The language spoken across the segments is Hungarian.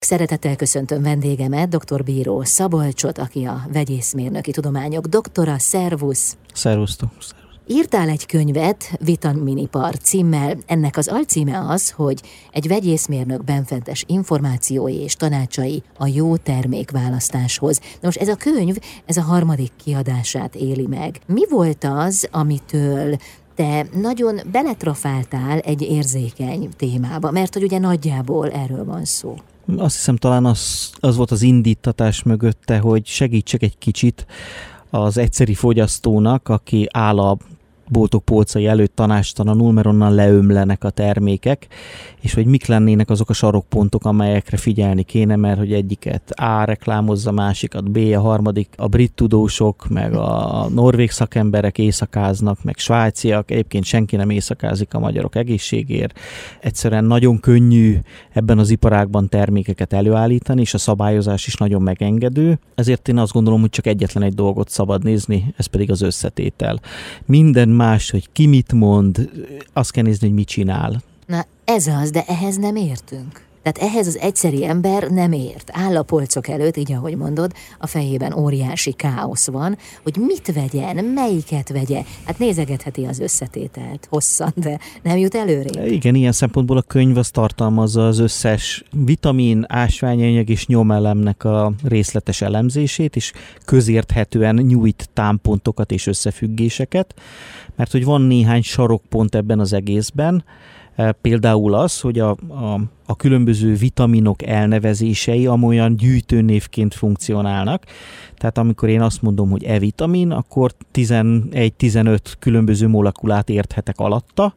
Szeretettel köszöntöm vendégemet, dr. Bíró Szabolcsot, aki a vegyészmérnöki tudományok doktora. Szervusz! Szervusztok! Írtál egy könyvet Vitaminipar címmel. Ennek az alcíme az, hogy egy vegyészmérnök benfentes információi és tanácsai a jó termékválasztáshoz. Na most ez a könyv, ez a harmadik kiadását éli meg. Mi volt az, amitől te nagyon beletrafáltál egy érzékeny témába, mert hogy ugye nagyjából erről van szó. Azt hiszem talán az, az volt az indítatás mögötte, hogy segítsek egy kicsit az egyszeri fogyasztónak, aki áll a boltok polcai előtt tanástalanul, mert onnan leömlenek a termékek, és hogy mik lennének azok a sarokpontok, amelyekre figyelni kéne, mert hogy egyiket A reklámozza, másikat B, a harmadik a brit tudósok, meg a norvég szakemberek éjszakáznak, meg svájciak, egyébként senki nem éjszakázik a magyarok egészségért. Egyszerűen nagyon könnyű ebben az iparágban termékeket előállítani, és a szabályozás is nagyon megengedő. Ezért én azt gondolom, hogy csak egyetlen egy dolgot szabad nézni, ez pedig az összetétel. Minden más, hogy ki mit mond, azt kell nézni, hogy mit csinál. Na ez az, de ehhez nem értünk. Tehát ehhez az egyszeri ember nem ért. Áll a polcok előtt, így ahogy mondod, a fejében óriási káosz van, hogy mit vegyen, melyiket vegye. Hát nézegetheti az összetételt hosszan, de nem jut előre. Igen, ilyen szempontból a könyv az tartalmazza az összes vitamin, ásványanyag és nyomelemnek a részletes elemzését, és közérthetően nyújt támpontokat és összefüggéseket, mert hogy van néhány sarokpont ebben az egészben, például az, hogy a, a, a különböző vitaminok elnevezései amolyan gyűjtőnévként funkcionálnak. Tehát amikor én azt mondom, hogy E-vitamin, akkor 11-15 különböző molekulát érthetek alatta,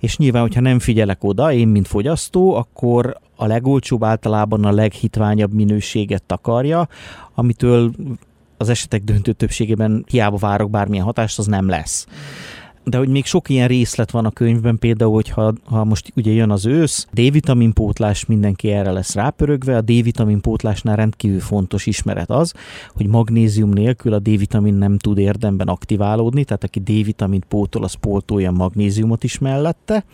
és nyilván, hogyha nem figyelek oda, én, mint fogyasztó, akkor a legolcsóbb általában a leghitványabb minőséget takarja, amitől az esetek döntő többségében hiába várok bármilyen hatást, az nem lesz de hogy még sok ilyen részlet van a könyvben, például, hogy ha, ha most ugye jön az ősz, D-vitamin pótlás mindenki erre lesz rápörögve, a D-vitamin pótlásnál rendkívül fontos ismeret az, hogy magnézium nélkül a D-vitamin nem tud érdemben aktiválódni, tehát aki D-vitamint pótol, az pótolja magnéziumot is mellette,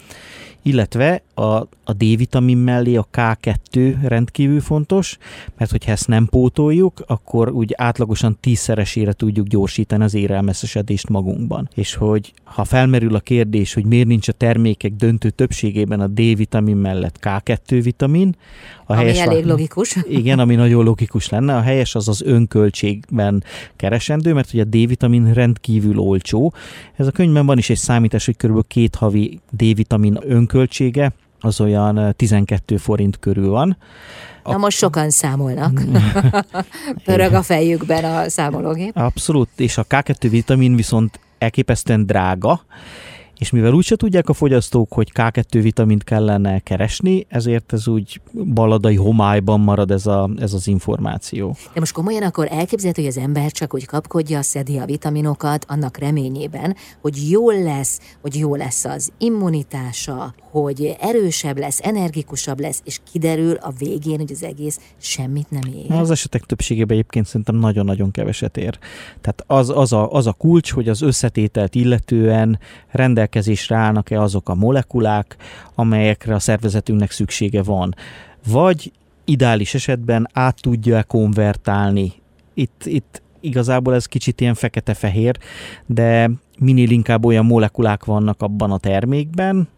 illetve a, a D-vitamin mellé a K2 rendkívül fontos, mert hogyha ezt nem pótoljuk, akkor úgy átlagosan tízszeresére tudjuk gyorsítani az érelmeszesedést magunkban. És hogy ha felmerül a kérdés, hogy miért nincs a termékek döntő többségében a D-vitamin mellett K2 vitamin, a ami helyes elég logikus. Igen, ami nagyon logikus lenne. A helyes az az önköltségben keresendő, mert ugye a D-vitamin rendkívül olcsó. Ez a könyvben van is egy számítás, hogy kb. két havi D-vitamin önköltsége, az olyan 12 forint körül van. Na most sokan számolnak. Pörög a fejükben a számológép. Abszolút, és a K2 vitamin viszont elképesztően drága, és mivel úgyse tudják a fogyasztók, hogy K2 vitamint kellene keresni, ezért ez úgy baladai homályban marad ez, a, ez az információ. De most komolyan akkor elképzelhető, hogy az ember csak úgy kapkodja, szedi a vitaminokat annak reményében, hogy jól lesz, hogy jó lesz az immunitása, hogy erősebb lesz, energikusabb lesz, és kiderül a végén, hogy az egész semmit nem ér. Az esetek többségében egyébként szerintem nagyon-nagyon keveset ér. Tehát az, az, a, az a kulcs, hogy az összetételt illetően rendelkezésre állnak-e azok a molekulák, amelyekre a szervezetünknek szüksége van. Vagy ideális esetben át tudja-e konvertálni. Itt, itt igazából ez kicsit ilyen fekete-fehér, de minél inkább olyan molekulák vannak abban a termékben,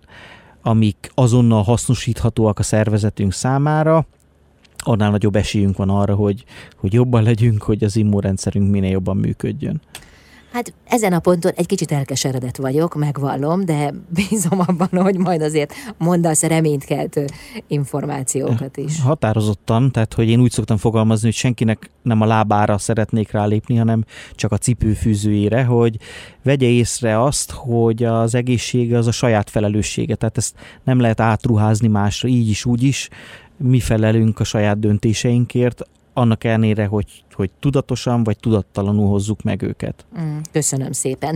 amik azonnal hasznosíthatóak a szervezetünk számára, annál nagyobb esélyünk van arra, hogy, hogy jobban legyünk, hogy az immunrendszerünk minél jobban működjön. Hát ezen a ponton egy kicsit elkeseredett vagyok, megvallom, de bízom abban, hogy majd azért mondasz reménykeltő információkat is. Határozottan, tehát hogy én úgy szoktam fogalmazni, hogy senkinek nem a lábára szeretnék rálépni, hanem csak a cipőfűzőjére, hogy vegye észre azt, hogy az egészsége az a saját felelőssége, tehát ezt nem lehet átruházni másra, így is, úgy is, mi felelünk a saját döntéseinkért, annak ellenére, hogy, hogy tudatosan vagy tudattalanul hozzuk meg őket. Mm, köszönöm szépen.